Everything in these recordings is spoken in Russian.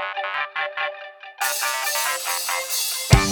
Thank you.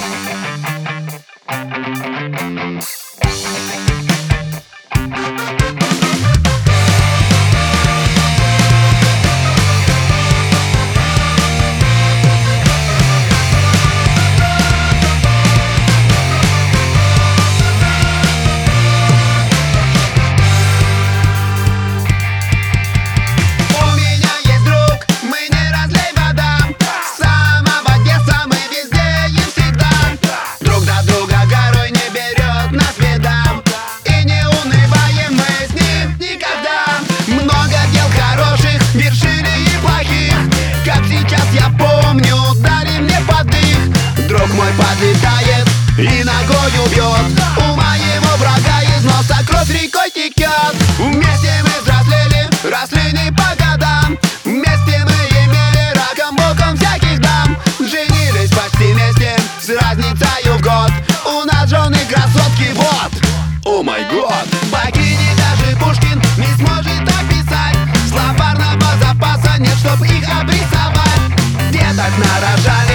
О май год Богини даже Пушкин не сможет описать. Словарного запаса нет, чтоб их обрисовать. Деток нарожали,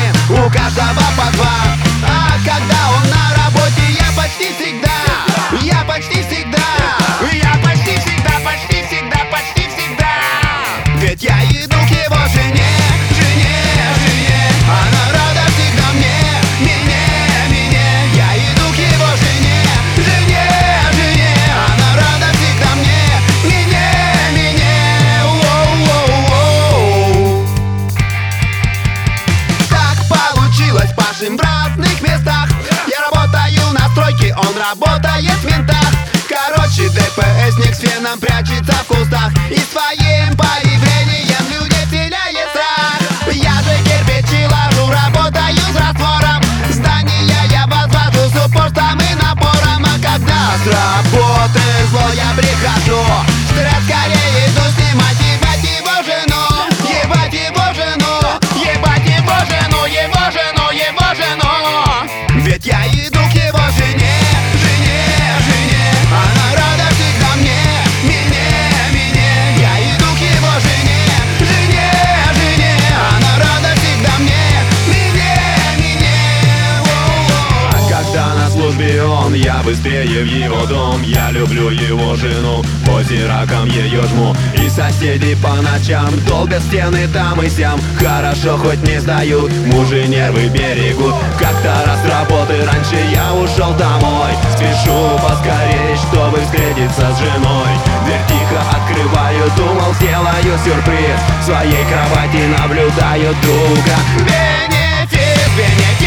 местах. Я работаю на стройке, он работает в ментах. Короче, ДПСник с феном прячется в кустах. И своим появлением людей вселяет страх. Я же кирпичи ложу, работаю с раствором. Здания я возвожу с упорством и напором. А когда с работы зло я прихожу Стресс скорее быстрее в его дом. Я люблю его жену, озераком ее жму. И соседи по ночам долбят стены там и сям. Хорошо хоть не сдают, мужи нервы берегут. Как-то раз работы раньше я ушел домой. Спешу поскорей, чтобы встретиться с женой. Дверь тихо открываю, думал сделаю сюрприз. В своей кровати наблюдаю друга. Бей